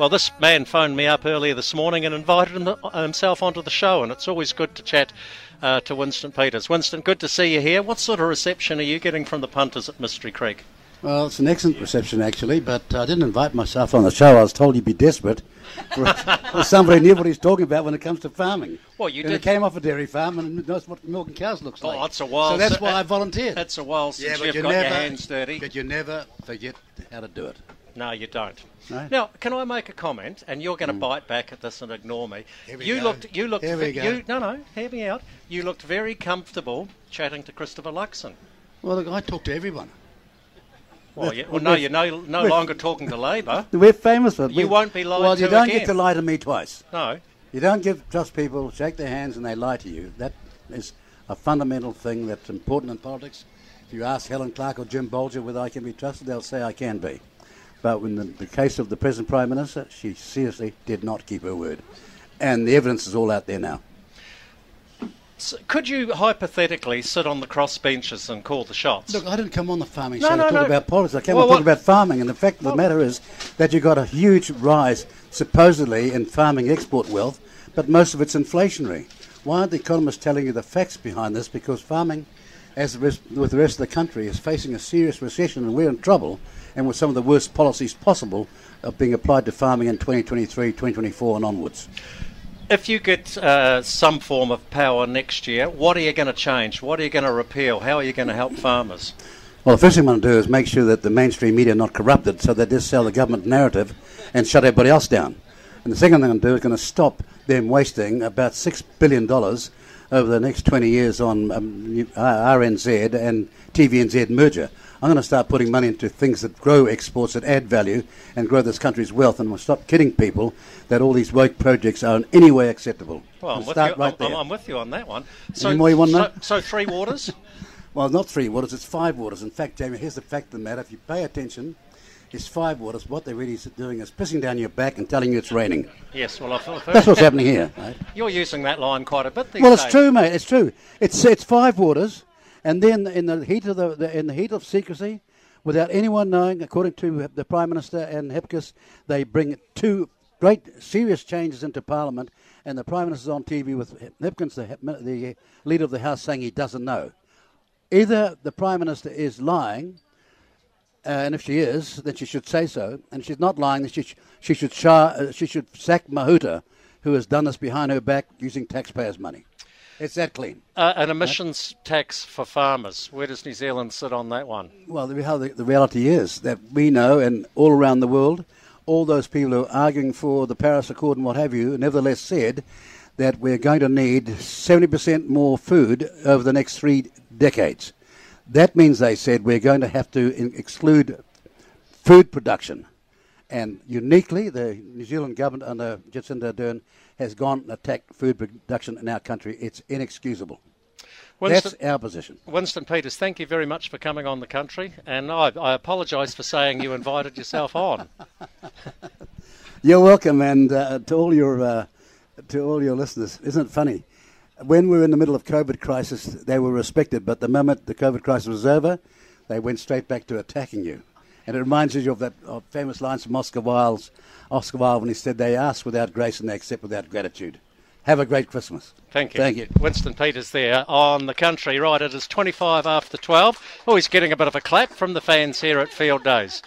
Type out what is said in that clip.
Well, this man phoned me up earlier this morning and invited him, himself onto the show, and it's always good to chat uh, to Winston Peters. Winston, good to see you here. What sort of reception are you getting from the punters at Mystery Creek? Well, it's an excellent reception, actually, but I didn't invite myself on the show. I was told you'd be desperate for, for somebody knew what he's talking about when it comes to farming. Well, you and did. It came off a dairy farm and knows what milking cows looks like. Oh, like. it's a while So that's why I volunteered. That's a while since but you've you got never, your hands dirty. But you never forget how to do it. No, you don't. No? Now, can I make a comment? And you're going to mm. bite back at this and ignore me. You go. looked. You looked. Here we go. You, no, no. Hear me out. You looked very comfortable chatting to Christopher Luxon. Well, look, I talk to everyone. Well, you, well no, you're no, no longer talking to Labour. We're famous for You won't be lied to. Well, you don't again. get to lie to me twice. No. You don't give trust people, shake their hands, and they lie to you. That is a fundamental thing that's important in politics. If you ask Helen Clark or Jim Bolger whether I can be trusted, they'll say I can be. But in the, the case of the present Prime Minister, she seriously did not keep her word. And the evidence is all out there now. So could you hypothetically sit on the cross benches and call the shots? Look, I didn't come on the farming No, show no, to talk no. about politics. I came Well, to talk about farming. And the fact of the matter is that you've got a huge rise, supposedly, in farming export wealth, but most of it's inflationary. Why aren't the economists telling you the facts behind this? Because farming, as with the rest of the country, is facing a serious recession and we're in trouble, and with some of the worst policies possible are being applied to farming in 2023, 2024, and onwards. If you get uh, some form of power next year, what are you going to change? What are you going to repeal? How are you going to help farmers? Well, the first thing I want to do is make sure that the mainstream media are not corrupted so they just sell the government narrative and shut everybody else down. And the second thing I'm going to do is going to stop them wasting about $6 billion over the next 20 years on um, RNZ and TVNZ merger. I'm going to start putting money into things that grow exports, that add value, and grow this country's wealth. And we'll stop kidding people that all these woke projects are in any way acceptable. Well, I'm We'll with, start you, right I'm, there. I'm with you on that one. Any more you want so, so three waters? Well, not three waters, it's five waters. In fact, Jamie, here's the fact of the matter. If you pay attention, it's five waters. What they're really doing is pissing down your back and telling you it's raining. yes, well, I've, That's what's happening here. You're using that line quite a bit Well, it's days. true, mate. It's true. It's it's five waters, and then in the heat of the, the in the heat of secrecy, without anyone knowing, according to the Prime Minister and Hipkins, they bring two great serious changes into Parliament, and the Prime Minister's on TV with Hipkins, the, the leader of the House, saying he doesn't know. Either the Prime Minister is lying, uh, and if she is, then she should say so. And she's not lying, she, sh- she, should char- uh, she should sack Mahuta, who has done this behind her back using taxpayers' money. It's that clean. Uh, an emissions tax for farmers. Where does New Zealand sit on that one? Well, the, how the, the reality is that we know, and all around the world, all those people who are arguing for the Paris Accord and what have you, nevertheless said that we're going to need 70% more food over the next three decades. That means, they said, we're going to have to in- exclude food production. And uniquely, the New Zealand government under Jacinda Ardern has gone and attacked food production in our country. It's inexcusable. Winston, That's our position. Winston Peters, thank you very much for coming on the country, and I, I apologise for saying you invited yourself on. You're welcome, and uh, to all your uh, to all your listeners, isn't it funny? When we were in the middle of COVID crisis, they were respected, but the moment the COVID crisis was over, they went straight back to attacking you. And it reminds you of that of famous lines from Oscar Wilde's Oscar Wilde when he said, "They ask without grace and they accept without gratitude." Have a great Christmas. Thank you. Thank you. Winston Peters there on the country. Right, it is 25 after 12. Oh, he's getting a bit of a clap from the fans here at Field Days.